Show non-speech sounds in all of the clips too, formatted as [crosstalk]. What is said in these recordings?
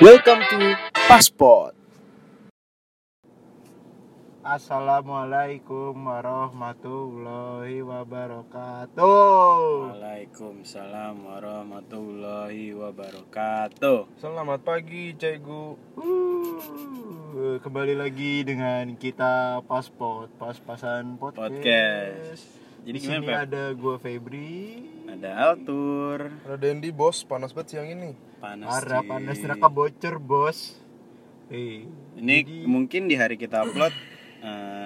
Welcome to Passport. Assalamualaikum warahmatullahi wabarakatuh. Waalaikumsalam warahmatullahi wabarakatuh. Selamat pagi, Cegu. Uh, kembali lagi dengan kita Passport, pas-pasan podcast. Podcast. Jadi Di gimana, sini Pep? ada gua Febri. Ada Altur. Ada Dendi, bos. Panas banget siang ini. Panas. Parah panas neraka bocor, Bos. Eh, Ini jadi- mungkin di hari kita upload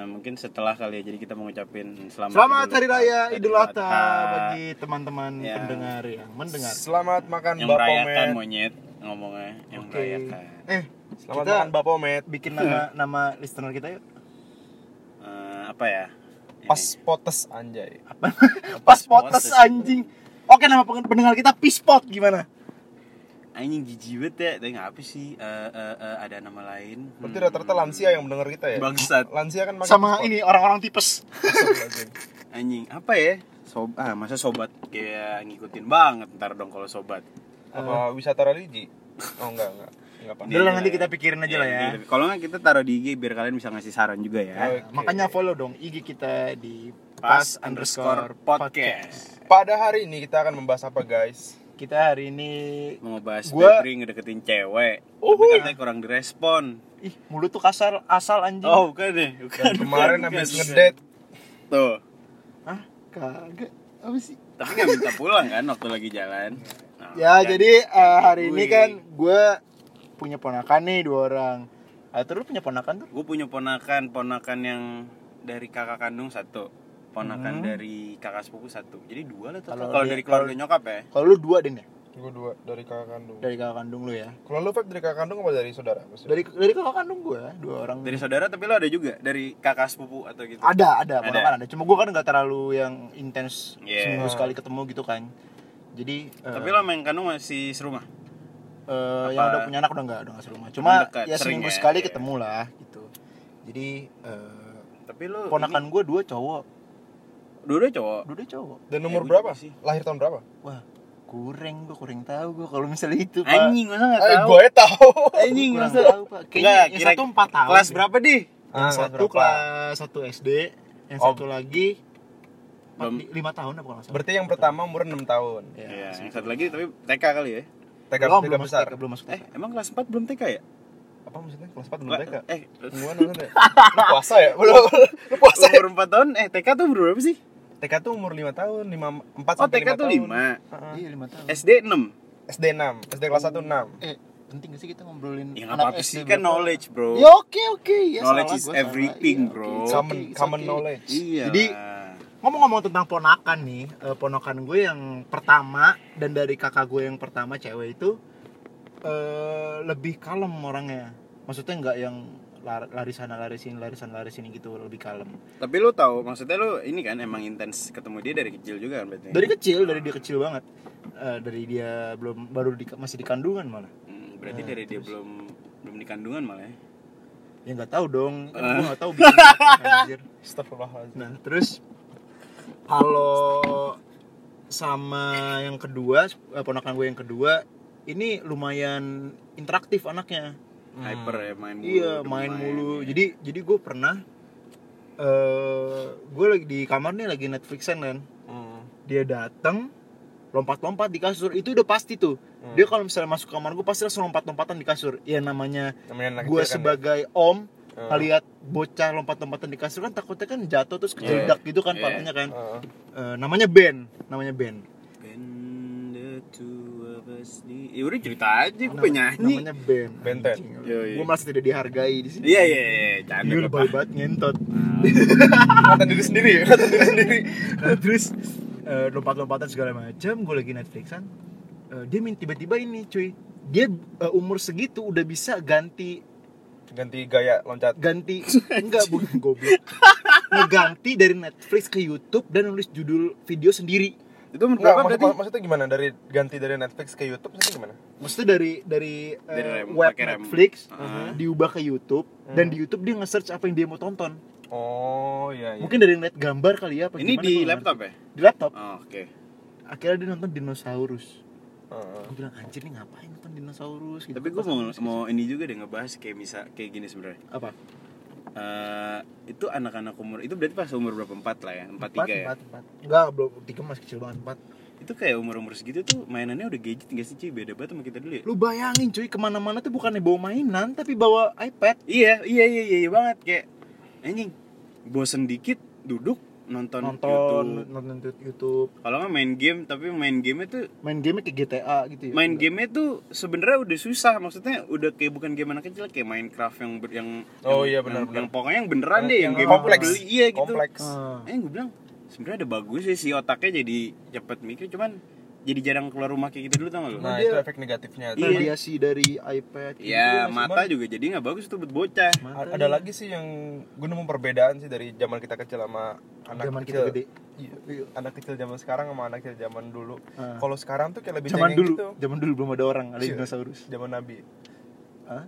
eh, mungkin setelah kali ya. Jadi kita mau ngucapin selamat Selamat Hari Raya. Idul Adha bagi teman-teman Ya. pendengar yang mendengar. Selamat makan yang Bapak merayakan Met. monyet ngomongnya yang Oke. merayakan. Eh, Selamat kita makan Bapak Met. bikin [laughs] nama nama listener kita yuk. Eh, apa ya? Pas Ini. potes anjay. [laughs] Pas potes anjing. Oke, nama pendengar kita Pispot gimana? Anjing jijik banget ya. Tapi nggak apa sih? Eh, eh, eh, ada nama lain. Berarti Hmm. rata-rata lansia yang mendengar kita ya. Bangsat. Lansia kan makan Sama spot. ini orang-orang tipes. Anjing apa ya? Sob ah masa sobat kayak ngikutin banget ntar dong kalau sobat. Apa wisata religi? Oh enggak, enggak. Udah lah, nanti kita pikirin aja lah ya. Iya, Kalau nggak kita taruh di IG biar kalian bisa ngasih saran juga ya. Oke. Makanya follow dong IG kita di Pas underscore podcast. Pada hari ini kita akan membahas apa, guys? Kita hari ini Mau ngebahas Gua- Febri ngedeketin cewek. Uhuh. Tapi katanya kurang direspon. ih mulut tuh kasar asal anjing. Oh, bukan deh. Bukan. Dan kemarin bukan, habis ngedate Tuh. Hah? Kagak. Apa sih? Tapi nggak minta pulang kan waktu lagi jalan. Nah, Ya, kan. jadi eh, hari ini Wih. kan gue punya ponakan nih dua orang. Ah, terus lu punya ponakan tuh? gue punya ponakan, ponakan yang dari kakak kandung satu, ponakan Hmm. dari kakak sepupu satu. Jadi dua lah tuh. Kalau dari keluarga nyokap ya. Kalau lu dua Den ya? Gue dua dari kakak kandung. Dari kakak kandung lu ya. Kalau lu Feb dari kakak kandung apa dari saudara? Maksudnya? Dari dari kakak kandung gue dua orang. Dari saudara tapi lo ada juga dari kakak sepupu atau gitu. ada ada Ada. ponakan ada. Cuma gue kan nggak terlalu yang intens Yeah. seminggu sekali ketemu gitu kan. Jadi eh, Tapi lo main kandung masih serumah. eh, apa- yang udah punya anak udah nggak udah nggak serumah. Cuma dekat, ya sering seminggu ya, sekali iya. ketemu lah gitu. Jadi eh, Tapi lo ponakan gue dua cowok, dua cowok. dua cowok. Dan Eh, umur gua berapa? sih. Lahir tahun berapa? Wah kurang gue kurang tahu gue kalau misalnya itu pak. Anjing masa nggak Eh, tahu? gue tahu. Anjing masa. tahu pak. Kayaknya Nggak, yang kira- satu empat tahun. Kelas deh. berapa di? Yang Ah, kelas satu berapa? kelas satu SD, yang Oh. satu lagi Belum. empat- lima tahun apa kalau. Berarti yang pertama umur 6 tahun. Ya, Iya, yang segitu. satu lagi tapi TK kali ya. TK, belum, TK belum besar. masuk TK, belum masuk Eh, TK. emang kelas 4 belum TK ya? Apa maksudnya? Kelas 4 belum TK? Eh, Gimana? Lu puasa ya? Belum. Lu puasa ya? [laughs] umur 4 tahun eh TK tuh umur berapa sih? TK tuh umur 5 tahun, 5 4 Oh, sampai TK tuh 5. Heeh. Iya lima tahun. SD 6. SD 6, SD kelas 1 6. Eh penting gak sih kita ngobrolin Ya nggak apa-apa sih kan knowledge, Bro. Ya oke oke ya. Knowledge salah is gua, salah. everything, Iya, bro. it's Common okay, common okay. knowledge. Iya. Jadi, Ngomong-ngomong tentang ponakan nih, eh, ponakan gue yang pertama dan dari kakak gue yang pertama cewek itu eh lebih kalem orangnya. Maksudnya nggak yang lari sana lari sini lari sana lari sini gitu lebih kalem. tapi lu tahu maksudnya lu ini kan emang intens ketemu dia dari kecil juga kan berarti. Dari kecil, dari dia kecil banget. Eh, dari dia belum baru di, masih di kandungan malah. Hmm, berarti Nah, dari dia terus. belum belum di kandungan malah ya. Ya nggak tahu dong, kan Eh. gue nggak tahu [laughs] anjir. Nah, terus kalau sama yang kedua, ponakan gue yang kedua, ini lumayan interaktif anaknya. Hyper ya main mulu. iya, demen main mulu. ya. Jadi jadi gue pernah eh gue lagi di kamar nih lagi Netflixan kan. Hmm. Dia datang lompat-lompat di kasur. Itu udah pasti tuh. Hmm. Dia kalau misalnya masuk kamar gue pasti langsung lompat-lompatan di kasur. Ya namanya Namanya gue kan sebagai om ya? ngeliat bocah lompat-lompatan di kasur kan takutnya kan jatuh terus kejeledak gitu kan Iya. palanya kan. Heeh. Eh, namanya Ben, namanya Ben. Bend the two us di... Ya udah cerita aja, gue penyanyi. Namanya Ben. Benten. Gue merasa tidak dihargai di sini. Iya iya iya, canda Iya, lebay Pak. banget ngentot. Kata diri sendiri ya, kata diri [laughs] sendiri. Nah, terus eh, lompat-lompatan segala macam, gue lagi Netflixan. Eh, dia min tiba-tiba ini, cuy. Dia eh, umur segitu udah bisa ganti Ganti gaya loncat. ganti [laughs] enggak bukan goblok. Ngeganti dari Netflix ke YouTube dan nulis judul video sendiri. Itu berapa maksud, berarti? maksudnya gimana? Dari ganti dari Netflix ke YouTube maksudnya gimana? Maksudnya dari dari, eh, Dari rem- web rem. Netflix Ah. diubah ke YouTube dan Hmm. di YouTube dia nge-search apa yang dia mau tonton. Oh iya iya. Mungkin dari ngeliat gambar kali ya apa Ini gimana, di laptop ngerti. ya? Di laptop. Oh, Oke. Akhirnya dia nonton dinosaurus. Heeh. Gue bilang anjir nih ngapain nonton dinosaurus gitu. Tapi gue mau mau ini juga deh ngebahas kayak misal kayak gini sebenarnya. apa? Eh, itu anak-anak umur itu berarti pas umur berapa empat lah ya empat tiga ya Empat, empat. Enggak, belum tiga masih kecil banget empat. itu kayak umur umur segitu tuh mainannya udah gadget nggak sih cuy beda banget sama kita dulu ya Lu bayangin cuy ke mana-mana tuh bukannya bawa mainan tapi bawa iPad. iya iya iya iya, iya banget kayak anjing bosen dikit duduk nonton, nonton YouTube. nonton YouTube kalau nggak main game tapi main game itu main game kayak GTA gitu ya main game tuh sebenarnya udah susah maksudnya udah kayak bukan game anak kecil kayak Minecraft yang ber- yang Oh, yang- iya, benar, yang, yang pokoknya yang beneran Yang- deh yang, yang game kompleks. beli iya gitu Kompleks. Ah. eh gue bilang sebenarnya ada bagus sih si otaknya jadi cepet mikir cuman jadi jarang keluar rumah kayak gitu dulu tau gak lu? Nah, dia- itu efek negatifnya. Iya. radiasi dari iPad gitu Iya, masih mata juga jadi nggak bagus tuh buat bocah. Mata ada lagi sih yang gue nemu perbedaan sih dari zaman kita kecil sama anak zaman kecil. kita gede Iya, anak kecil zaman sekarang sama anak kecil zaman dulu. Ah. Kalau sekarang tuh kayak lebih zaman dulu gitu. zaman dulu belum ada orang ada Iya. dinosaurus Zaman Nabi. Hah?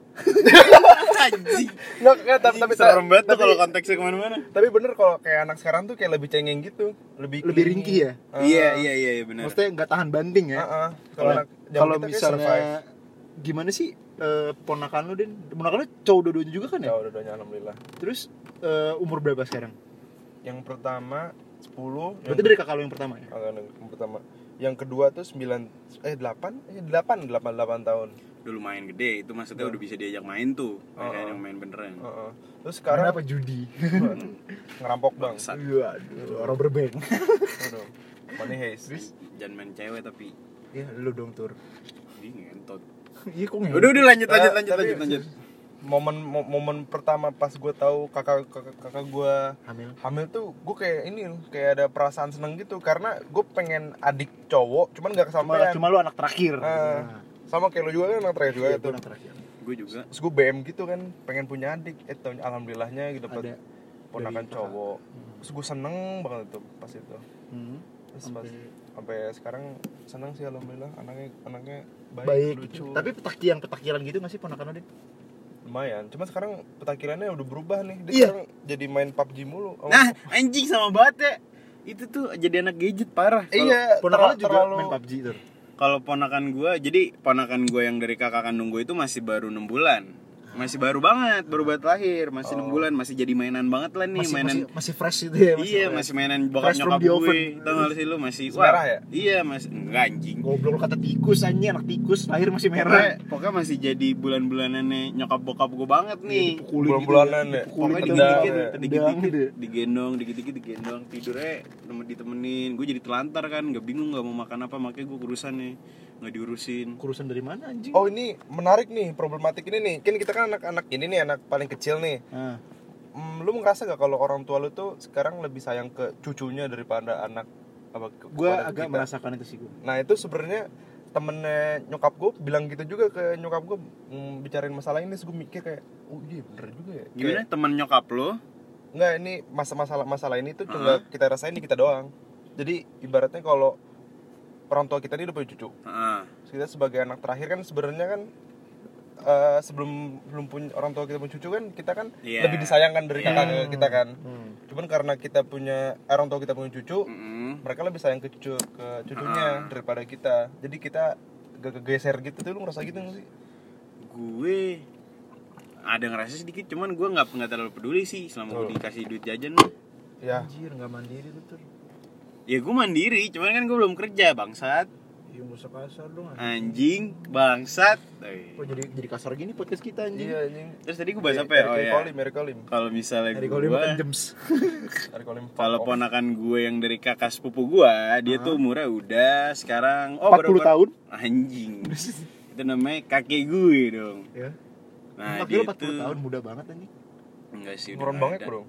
Anjing. Nggak, nggak, tapi, tapi, serem banget tuh kalau konteksnya ke mana-mana. tapi bener kalau kayak anak sekarang tuh kayak lebih cengeng gitu. Lebih lebih ringkih ya Ah. Iya, iya, iya, iya benar. maksudnya nggak tahan banting ya ah. Kalau kalau misalnya gimana sih eh, ponakan lu din ponakan lu cowok dua-duanya juga kan ya Ya udah udah alhamdulillah. terus eh, umur berapa sekarang Yang pertama 10, berarti dari kakak lu yang pertama ya Agak yang pertama. Yang kedua tuh 9 eh 8 eh 8 8 8 tahun. Udah lumayan gede, itu maksudnya udah bisa diajak main tuh. Kayak oh. yang main beneran. Heeh. Terus sekarang apa judi [laughs] ngerampok bang. Iya robber bank. Money heist. Jangan main cewek tapi ya lu dong tur di ngentot. iya kok nggak Udah, udah lanjut, lanjut, Eh, lanjut, lanjut, lanjut. Momen mo- momen pertama pas gue tahu kakak kakak, kakak gue hamil hamil tuh gue kayak ini loh, kayak ada perasaan seneng gitu karena gue pengen adik cowok cuman gak cuma, kesampaian cuma lu anak terakhir Ah. Sama kayak lu juga kan anak terakhir juga iya, tuh. gua anak terakhir. Gue juga. terus gue BM gitu kan pengen punya adik. Eh tahun alhamdulillahnya gitu ada. dapet ponakan cowok. Terus gue seneng banget tuh pas itu. Hmm. terus pas Sampai- sekarang seneng sih alhamdulillah. Anaknya anaknya baik, baik. lucu. Tapi petakilan petakilan gitu nggak sih ponakan din lumayan. Cuma sekarang petakilannya udah berubah nih. Dia Iya. sekarang jadi main PUBG mulu. Sama- [laughs] Nah, anjing sama banget ya. Itu tuh jadi anak gadget parah. Iya ponakan juga terlalu main PUBG tur Kalau ponakan gue, jadi ponakan gue yang dari kakak kandung gue itu masih baru enam bulan. Masih baru banget, baru banget lahir, masih enam bulan, masih jadi mainan banget lah nih, masih, mainan masih masih fresh gitu ya iya, fresh. masih mainan bokap Fresh nyokap gue. Tau gak sih lu masih Masih merah ya? Iya, masih enggak anjing. goblok kata tikus anjing anak tikus lahir masih Pokoknya, merah pokoknya masih jadi bulan-bulanannya nyokap bokap gue banget nih. Dipukulin Bulan-bulanan gitu ya. Pokoknya dikit-dikit, ya. Dikit-dikit, gitu. digendong, dikit-dikit digendong, tidurnya temen ditemenin. Gue jadi telantar kan, nggak bingung nggak mau makan apa, makanya gue kurusan nih, nggak diurusin. kurusan dari mana anjing Oh ini menarik nih problematik ini nih kan kita kan anak-anak ini nih anak paling kecil nih Nah, Hmm, lu ngerasa gak kalau orang tua lu tuh sekarang lebih sayang ke cucunya daripada anak apa ke- gue agak kita? merasakan itu sih gue Nah itu sebenarnya temennya nyokap gue bilang gitu juga ke nyokap gue mm, bicarain masalah ini, gue mikir kayak, oh iya bener juga ya. Gimana Kayak, temen nyokap lo? Enggak ini masa masalah masalah ini tuh Hah? cuma kita rasain di kita doang. Jadi ibaratnya kalau orang tua kita ini udah punya cucu, Heeh. Terus kita sebagai anak terakhir kan sebenarnya kan eh, sebelum belum punya orang tua kita punya cucu kan kita kan Iya. lebih disayangkan dari kakak Hmm. kita kan. Hmm. Cuman karena kita punya orang tua kita punya cucu, Mm-mm. mereka lebih sayang ke cucu ke cucunya Ah. daripada kita. Jadi kita gak kegeser gitu tuh lu ngerasa gitu gak sih? Gue ada ngerasa sedikit, cuman gue nggak nggak terlalu peduli sih selama gue dikasih duit jajan. Ya. anjir nggak mandiri lu tuh Ya gue mandiri, cuman kan gue belum kerja bangsat. iya nggak usah kasar dong anjing. Anjing, bangsat. Eh. kok jadi jadi kasar gini podcast kita anjing Iya anjing. Terus tadi gue bahas apa ya? Oh Eric ya. Kolim, Eric Kolim. Kalau misalnya dari gue [laughs] kalau makan jems Eric Kolim. kalau ponakan gue yang dari kakak sepupu gue, dia tuh umurnya udah sekarang oh 40 baru- tahun Anjing. [laughs] itu namanya kakek gue dong. ya Nah, Empat dia kilo 40 tuh tahun muda banget anjing enggak sih. udah banget bro.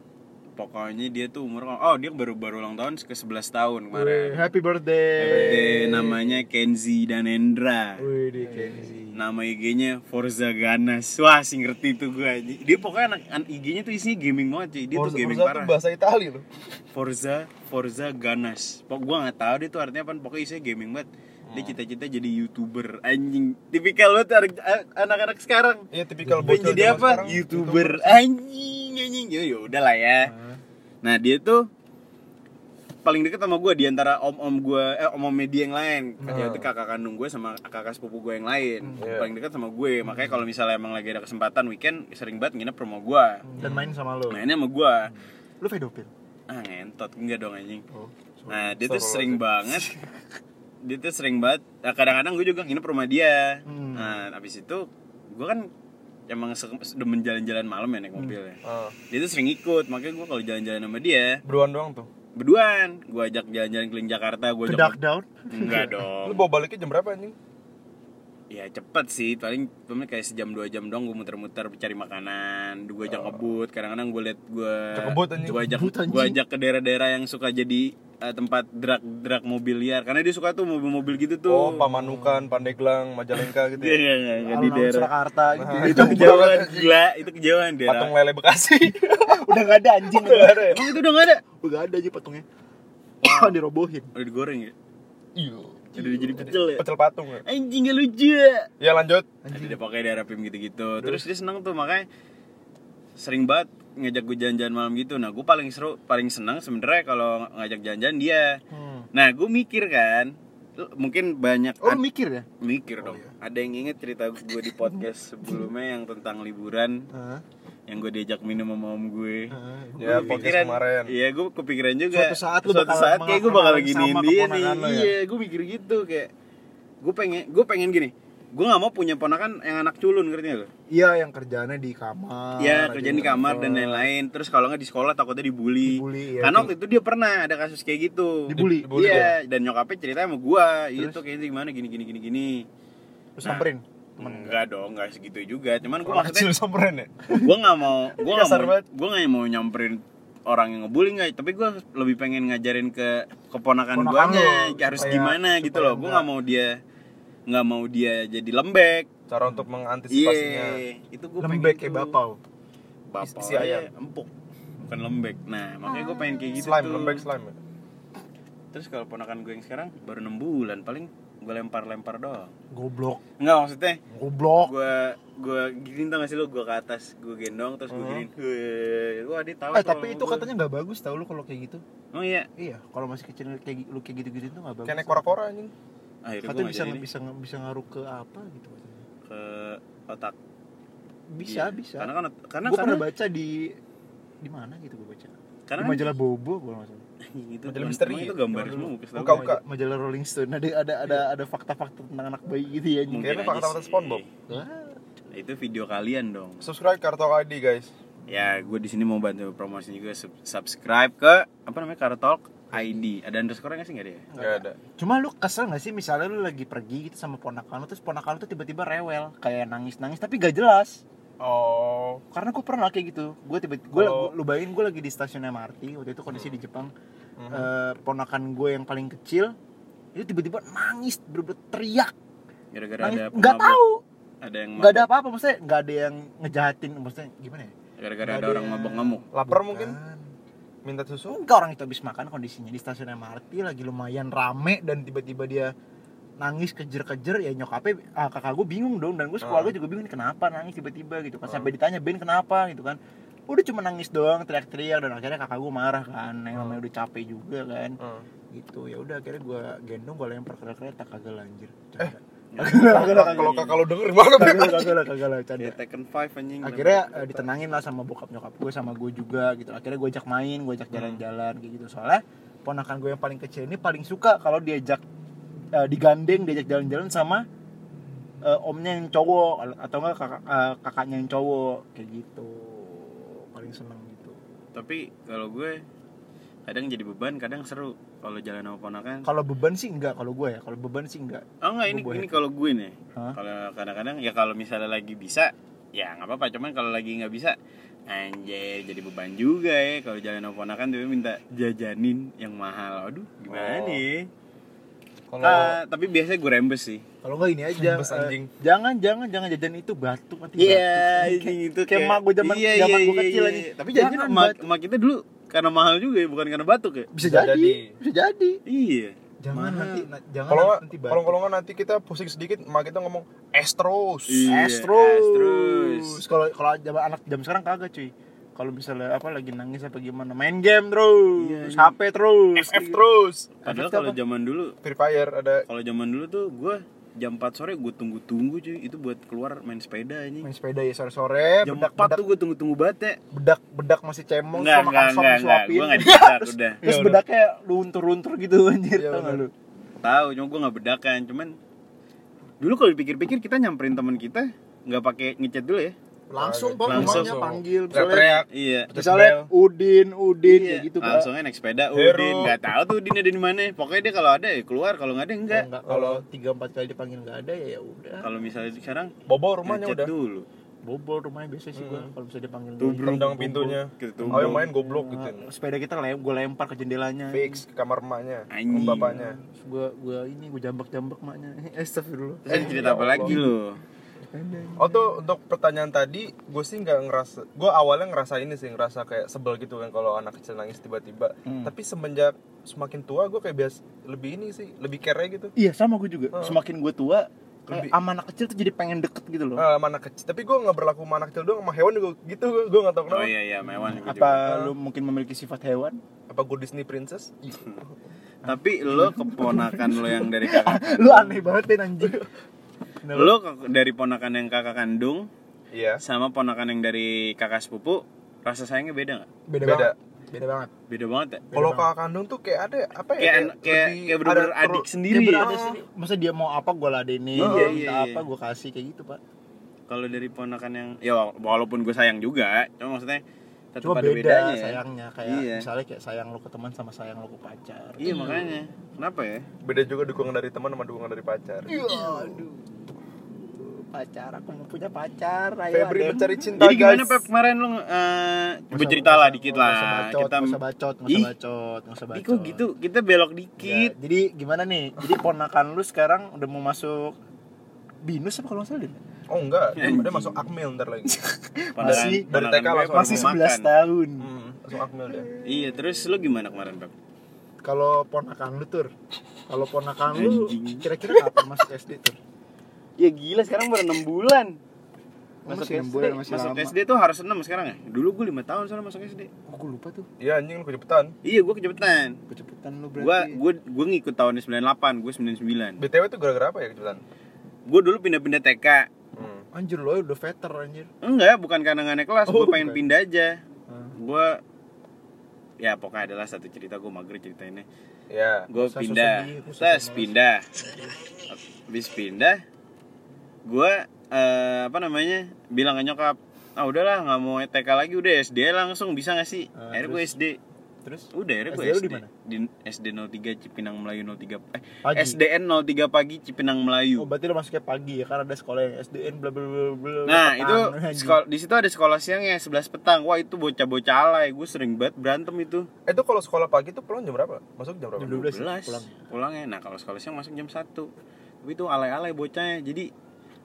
Pokoknya dia tuh umur oh dia baru baru ulang tahun ke 11 tahun Wih, kemarin. happy birthday Birthday namanya Kenzi dan Endra. Wih, di Kenzi. Nama IG-nya Forza Ganas. Wah, sih ngerti tuh gue aja. Dia pokoknya anak an- IG-nya tuh isinya gaming banget, cuy. Dia tuh Forza, gaming Forza parah. tuh bahasa Itali loh. Forza Forza Ganas. Pok gua nggak tahu dia tuh artinya apa. Pokoknya isinya gaming banget. Dia Hmm. cita-cita jadi YouTuber. Anjing. Tipikal banget anak- anak-anak sekarang. Iya tipikal bocil jadi apa? sekarang, YouTuber. Anjing, anjing. Ya ya udah lah ya. Ah, nah dia tuh paling deket sama gue di antara om-om gue eh om-om media yang lain. Dia itu kakak kandung gue sama kakak sepupu gue yang lain. Iya. paling deket sama gue. Makanya kalau misalnya emang lagi ada kesempatan weekend sering banget nginep rumah gue dan main sama lo mainnya sama gue lu pedofil? Ah ngentot. Enggak dong anjing. Oh nah dia tuh sering banget. Dia tuh sering banget. Nah, kadang-kadang gue juga nginep rumah dia. Hmm. nah habis itu gue kan emang demen jalan-jalan malam ya naik mobil ya Ah. dia tuh sering ikut makanya gue kalau jalan-jalan sama dia Berdua doang tuh. berduaan gue ajak jalan-jalan keliling Jakarta gue ke ajak dark down enggak [laughs] Lu dong bawa baliknya jam berapa anjing? Ya cepet sih. Paling paling kayak sejam dua jam dong gue muter-muter cari makanan. Gue ajak ngebut. Kadang-kadang gue liat gue gue ajak gue ajak ke daerah-daerah yang suka jadi eh, tempat drag drag mobil liar. Karena dia suka tuh mobil-mobil gitu tuh. Oh, Pamanukan, Pandeglang, Majalengka gitu Iya, ya. iya, iya, iya, di daerah. Surakarta gitu. Nah, itu [laughs] kejauhan gila. Itu kejauhan daerah. Patung lele Bekasi. [laughs] udah gak ada anjing. Nggak ada ya? itu udah gak ada? Udah gak ada aja patungnya. [laughs] Dirobohin. Udah digoreng ya? Iya. Udah jadi pecel ya Pecel patung ya. anjing gak lucu ya Ya lanjut. Tadi dia pakai daerah PIM gitu-gitu. Terus dia seneng tuh makanya sering banget ngajak gue jalan-jalan malam gitu. Nah, gue paling seru, paling seneng sebenarnya kalau ngajak jalan-jalan dia. hmm. Nah, gue mikir kan, mungkin banyak oh mikir ya mikir dong. Ada yang inget cerita gue di podcast [laughs] sebelumnya yang tentang liburan yang gue diajak minum sama om gue. Hah? Ya, podcast kemarin. Iya, gue kepikiran juga. Suatu saat lu Suatu bakal saat kayak gue bakal giniin sama dia nih. ya? Iya, gue mikir gitu kayak gue pengen gue pengen gini. Gue nggak mau punya ponakan yang anak culun ngerti gak lo? iya yang kerjaannya di kamar Iya, kerjaan di kamar dan lain-lain. Terus kalau nggak di sekolah takutnya dibully. Dibully, ya. Karena waktu itu dia pernah ada kasus kayak gitu. Dibully? Dibully Iya, dan nyokapnya ceritanya sama gua, Terus? itu kayaknya gimana gini gini gini gini. terus samperin Enggak dong, enggak segitu juga. Cuman gua Anak maksudnya samperin ya. gua nggak mau gua nggak mau gua nggak mau nyamperin orang yang ngebully nggak tapi gua lebih pengen ngajarin ke keponakan lo, harus supaya- gimana gitu loh gua enggak. nggak mau dia nggak mau dia jadi lembek Cara untuk iya mengantisipasinya. itu gua lembek kayak bapau Bapak Isi ayam. empuk bukan lembek nah makanya gue pengen kayak gitu Slime, tuh lembek slime. ya? terus kalau ponakan gue yang sekarang baru enam bulan paling gue lempar lempar doang goblok enggak maksudnya goblok gue gue gini tau gak sih lu gue ke atas gue gendong terus gue Hmm. giniin Weh, wah dia tahu eh tapi itu gua. katanya nggak bagus tau lu kalau kayak gitu oh iya iya kalau masih kecil kayak lu kayak gitu gitu tuh nggak bagus Kayak kora-kora anjing. Akhirnya gue katanya nggak bisa jadi nih, bisa bisa ngaruh ke apa gitu katanya? Ke otak. Bisa Iya. bisa. Karena kan karena gue karena pernah baca di di mana gitu gue baca? Karena di majalah Bobo gue nggak salah. [laughs] Itu Majalah misteri. itu gambar semua Buka, buka. majalah Rolling Stone. Ada ada ada ada fakta-fakta tentang anak bayi gitu ya Mungkin Kayaknya fakta-fakta. SpongeBob. Wah, itu video kalian dong. Subscribe Kartok ID guys. ya gue di sini mau bantu promosi juga. Sub- subscribe ke apa namanya Kartalk ID ada underscore nggak sih? Nggak ada ya? Gak ada. Cuma lu kesel gak sih? Misalnya lu lagi pergi gitu sama ponakan lu terus ponakan lu tuh tiba-tiba rewel. Kayak nangis-nangis tapi gak jelas. Oh, Karena gue pernah kayak gitu. Gue tiba-tiba Kalau- gue lu bayangin gue lagi di stasiun MRT waktu itu kondisi di Jepang. Mhm. Eh, ponakan gue yang paling kecil itu tiba-tiba nangis bener-bener teriak. Gara-gara nangis. ada nggak pemabuk. tahu. Ada yang nggak ada apa-apa maksudnya nggak ada yang ngejahatin maksudnya gimana ya? Gara-gara nggak ada ada orang yang- mabok ngamuk lapar Bukan. mungkin minta susu. enggak orang itu habis makan kondisinya di stasiun MRT lagi lumayan rame dan tiba-tiba dia nangis kejer-kejer ya nyokapnya ah, kakak gue bingung dong dan gue sekeluarga Ah. juga bingung kenapa nangis tiba-tiba gitu kan Ah. sampai ditanya Ben kenapa gitu kan udah cuma nangis doang teriak-teriak dan akhirnya kakak gue marah kan yang namanya udah capek juga kan gitu ya udah akhirnya gue gendong gue lempar ke kereta kagak lanjir Eh. Kagak lah Kalau kakak lu denger gimana kagak lah kagak lah kagak lah ya Tekken 5 anjing akhirnya eh, ditenangin lah sama bokap nyokap gue sama gue juga gitu. Akhirnya gue ajak main gue ajak jalan-jalan kayak gitu. Soalnya ponakan gue yang paling kecil ini paling suka kalau diajak eh, digandeng diajak jalan-jalan sama eh, omnya yang cowok atau enggak kakak, eh, kakaknya yang cowok kayak gitu. Paling seneng gitu. Tapi kalau gue kadang jadi beban kadang seru kalau jalan sama ponakan? Kalau beban sih enggak kalau gue ya. Kalau beban sih enggak. Oh enggak ini Gue ini kalau gue nih. Kalau kadang-kadang ya kalau misalnya lagi bisa ya nggak apa-apa. Cuman kalau lagi nggak bisa anjir jadi beban juga ya. Kalau jalan sama ponakan dia minta jajanin yang mahal. Aduh gimana Oh. nih? Kalau Ah, tapi biasanya gue rembes sih. Kalau enggak ini aja Rembes, anjing. jangan jangan jangan jajan itu batuk nanti Iya, batuk. ini itu kayak emak gue zaman iya, zaman iya, gue iya, kecil iya. aja. Tapi emak, batuk. emak kita dulu karena mahal juga ya, bukan karena batuk ya. bisa Bisa jadi, jadi. bisa jadi Iya. jangan Mahal. nanti na- jangan kalau nanti kalau kalau nggak nanti kita pusing sedikit emak kita ngomong es terus. Iya. Astros. Kalau kalau zaman anak jam sekarang kagak cuy. kalau misalnya apa lagi nangis apa gimana main game terus Iya, iya. HP terus FF terus Padahal kalau zaman dulu, Free Fire ada kalau zaman dulu tuh gue jam 4 sore gue tunggu-tunggu cuy itu buat keluar main sepeda anjing. main sepeda ya sore sore Jam bedak 4 bedak tuh gue tunggu-tunggu banget ya. bedak bedak masih cemong Enggak, sama enggak, makan sop enggak, Gue enggak dibedak terus, [laughs] udah. terus udah. bedaknya luntur-luntur gitu [laughs] anjir Iya, tau gak lu Tahu, cuma gue nggak bedakan. Cuman dulu kalau dipikir-pikir kita nyamperin teman kita nggak pakai ngechat dulu ya. Langsung pak Langsung. rumahnya panggil misalnya, teriak-teriak Iya. misalnya Udin Udin Iya, gitu pak langsungnya naik sepeda Hero. Udin nggak tahu tuh Udin ada di mana. Pokoknya dia kalau ada ya keluar kalau nggak ada enggak enggak kalau tiga empat kali dipanggil nggak ada ya ya udah. Kalau misalnya sekarang Bobo rumahnya udah. dulu. Bobol rumahnya biasa sih gua Hmm. kalau bisa dipanggil Tubruk, tendang pintunya. Gitu, ayo tubruk. main goblok gitu. Nah, sepeda kita lem gue lempar ke jendelanya. Fix ke kamar emaknya ke bapaknya. Gua gua ini gua jambak jambak maknya [laughs] Astagfirullah. Terus ada cerita apa lagi lo Oh tuh untuk pertanyaan tadi gue sih nggak ngerasa gue awalnya ngerasa ini sih ngerasa kayak sebel gitu kan kalau anak kecil nangis tiba-tiba. Hmm. tapi semenjak semakin tua gue kayak bias lebih ini sih lebih care gitu. Iya sama gue juga. Heeh. semakin gue tua kayak Lebih- sama anak kecil tuh jadi pengen deket gitu loh. Sama anak kecil. Tapi gue nggak berlaku sama anak kecil doang sama hewan juga gitu gue nggak tahu oh kenapa iya iya mewan juga. apa lu mungkin memiliki sifat hewan? Apa gue Disney princess? [laughs] Tapi lo keponakan lo yang dari kakak [laughs] lu aneh banget deh anjing [laughs] Kenapa? lo ke- dari ponakan yang kakak kandung iya sama ponakan yang dari kakak sepupu rasa sayangnya beda nggak beda, beda. banget beda banget beda banget ya kalau kakak kandung tuh kayak ada apa ya kayak kayak kayak lebih bener-bener ada adik sendiri Kayak ya berada sendiri. masa dia mau apa gue ladenin Iya, dia iya, minta iya. apa gue kasih kayak gitu pak kalau dari ponakan yang ya wa- walaupun gue sayang juga cuma maksudnya tetap cuma ada beda bedanya ya. sayangnya kayak Iya. misalnya kayak sayang lu ke teman sama sayang lu ke pacar iya makanya kenapa ya beda juga dukungan dari teman sama dukungan dari pacar Iya, aduh. Pacar, aku mau punya pacar. Ayo, Febri Adem. mencari cinta jadi gimana guys Pep kemarin lu eh coba Nggak cerita usah- lah dikit lah usah bacot, kita usah bacot, usah bacot, Ih, bacot. kok gitu kita belok Ya, dikit jadi gimana nih? Jadi ponakan lu sekarang udah mau masuk binus apa kalau nggak salah oh enggak dia, dia masuk akmil ntar lagi masih- dari TK langsung Masih mau 11 makan. tahun. hmm, langsung akmil dia iya terus lu gimana kemarin Pep Kalau ponakan lu tur, kalau ponakan lu kira-kira kapan masuk SD tur? Ya gila sekarang baru 6 bulan. Masuk masuk enam SD bulan, masih masuk lama. SD tuh harus 6 sekarang ya? Dulu gue 5 tahun soalnya masuk SD Oh, gue lupa tuh. iya anjing lu kecepatan. Iya gue kecepatan. Kecepetan lu gue berarti. gue gue ngikut tahun 98 gue 99 btw tuh gara-gara apa ya kecepatan? Gue dulu pindah-pindah TK hmm. Anjir lo udah veter anjir. enggak bukan karena nggak naik kelas Oh, gue pengen pindah aja. Ah. gue ya pokoknya adalah satu cerita gue mager ceritainnya. Ya gue pindah. tes pindah. habis pindah gue eh, apa namanya bilang ke nyokap ah udahlah nggak mau TK lagi udah SD langsung bisa gak sih Ah, akhirnya gue? SD Terus udah akhirnya gue SD di SD 03 Cipinang Melayu 03 eh Pagi. SDN 03 pagi Cipinang Melayu Oh, berarti lo masuknya pagi ya karena ada sekolah yang SDN bla bla bla bla. Nah petang, itu sekolah di situ ada sekolah siangnya 11 petang. Wah itu bocah-bocah alay. Gue sering banget berantem itu. eh itu kalau sekolah pagi tuh pulang jam berapa masuk jam berapa Jam 12 12 pulang. pulangnya. Nah kalau sekolah siang masuk jam 1 Tapi itu alay-alay bocahnya. Jadi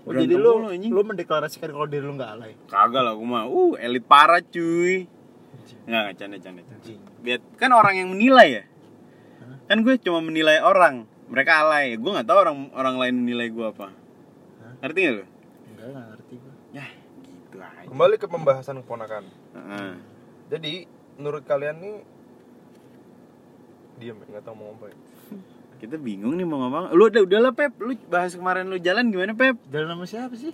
Oh, jadi lu lu mendeklarasikan kalau diri lu nggak alay. kagak lah gue mah. Uh elit parah cuy. Nggak nggak canda canda. canda. Biar kan orang yang menilai ya. Kan gue cuma menilai orang. Mereka alay. Gue nggak tahu orang orang lain menilai gue apa. Hah? Ngerti gak lu? Enggak, enggak ngerti gua. Ya gitu aja. kembali ke pembahasan keponakan Heeh. jadi menurut kalian nih diam nggak tahu mau ngomong apa ya. [laughs] Kita bingung nih mau ngomong. Lu udah udahlah Pep. Lu bahas kemarin lu jalan gimana Pep? Jalan sama siapa sih?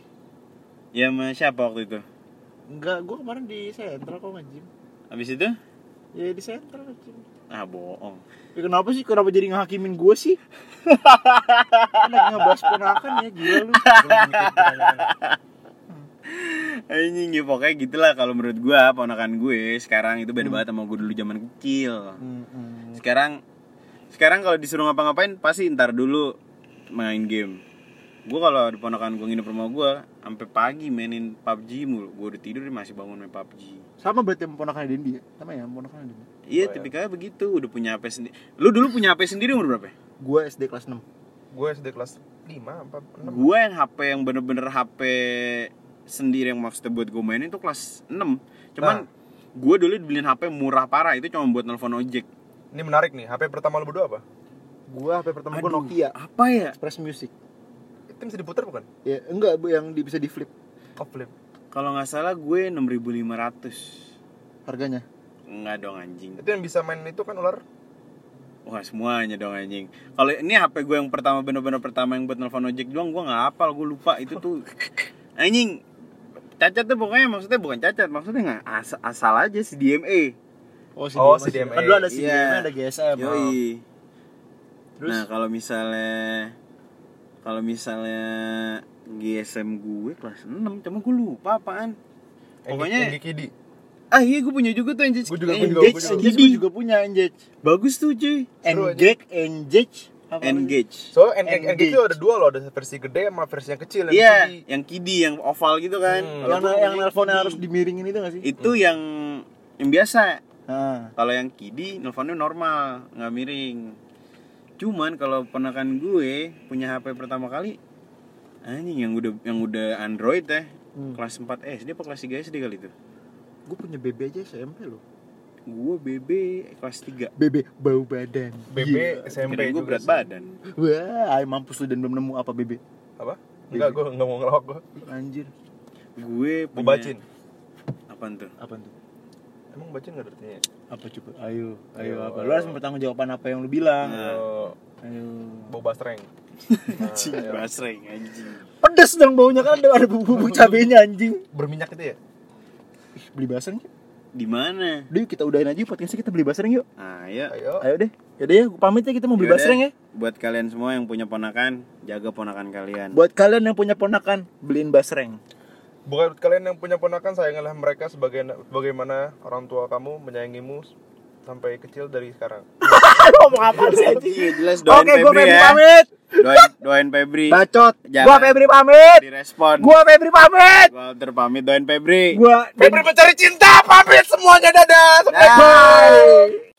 Ya sama siapa waktu itu? Enggak, gua kemarin di sentral kok ngajim. Habis itu? Ya di sentral ngajim. Ah bohong. Ya, kenapa sih? Kenapa jadi ngehakimin gua sih? lagi ngebahas ponakan ya, gila lu. Anjing ya pokoknya gitulah kalau menurut gua ponakan gue sekarang itu beda Hmm. banget sama gue dulu zaman kecil. Hmm, hmm. Sekarang sekarang kalau disuruh ngapa-ngapain pasti ntar dulu main game. Gue kalau di ponakan gue nginep rumah gue sampai pagi mainin PUBG mulu. Gue udah tidur dia masih bangun main PUBG. Sama berarti sama ponakan Dendi ya? Sama ya, ponakan Dendi. Iya, Oh, ya. tipikalnya begitu. Udah punya HP sendiri. Lu dulu punya HP sendiri umur berapa? ya? Gua SD kelas 6. gue SD kelas 5 apa 6 Gue yang HP yang bener-bener HP sendiri yang maksudnya buat gue mainin tuh kelas 6 Cuman Nah. gue dulu dibeliin HP murah parah itu cuma buat nelfon ojek ini menarik nih HP pertama lu berdua apa Gua HP pertama gua Aduh, Nokia, Apa ya? Express Music. itu bisa diputar bukan Ya, enggak, Bu, yang di, bisa di flip. oh flip Kalau nggak salah gue 6500 harganya Enggak dong anjing. Itu yang bisa main itu kan ular. Wah semuanya dong anjing. Kalau ini HP gue yang pertama bener-bener pertama yang buat nelfon ojek doang gue nggak hafal gue lupa itu tuh [laughs] anjing cacat tuh pokoknya maksudnya bukan cacat maksudnya nggak asal, asal aja si DMA. Oh si Oh, DMA. si DMA. kan dulu ada si Iya. DMA ada GSM Yoi. Terus? Nah kalau misalnya kalau misalnya GSM gue kelas 6 cuma gue lupa apaan. Pokoknya Yang Kidi. ah iya gue punya juga tuh Engage. Gua juga, Engage, juga. Engage. gue juga punya Engage Bagus tuh cuy. Engage Engage apa Engage. So, yang Engage. itu ada dua loh, ada versi gede sama versi yang kecil. Iya, Kidi. yang kidi yang oval gitu kan. Hmm. Kalau yang yang punya nelponnya harus dimiringin itu gak sih Itu yang yang biasa. Nah Kalau yang kidi nelfonnya normal, nggak miring. Cuman kalau ponakan gue punya HP pertama kali anjing yang udah yang udah Android ya. Hmm. Kelas 4 SD apa kelas 3 SD kali itu? gue punya BB aja SMP loh Gue BB kelas 3. BB bau badan BB Iya. SMP gue berat sih. badan. wah ay, mampus lu dan belum nemu apa BB Apa? Enggak, gue enggak mau ngelawak gue. anjir Gue punya bacin. Apaan tuh? apa tuh Emang bacin enggak artinya? apa coba ayo ayo Ayo, apa ayo. lu harus bertanggung jawaban apa yang lu bilang Nah. Oh, ayo bau basreng. [laughs] Anjing, Nah, iya. basreng anjing. pedes dong baunya kan ada ada bumbu [laughs] cabenya anjing Berminyak itu ya? Ih, beli basreng yuk Di mana? Yuk kita udahin aja podcastnya kita beli basreng yuk Ayo. Ayo. Ayo deh Yaudah ya gue pamit ya kita mau beli Yaudah, basreng ya Buat kalian semua yang punya ponakan, jaga ponakan kalian. Buat kalian yang punya ponakan Beliin basreng Buat kalian yang punya ponakan, sayangilah mereka sebagai bagaimana orang tua kamu menyayangimu sampai kecil dari sekarang. [laughs] Ngomong apa sih Iya jelas doain Oke gue Febri ya. pamit Doain doain Febri. Bacot Jangan. Gue Febri pamit Direspon. Gue Febri pamit Walter pamit doain Febri. Gue Febri mencari cinta, pamit semuanya dadah. Sampai. Bye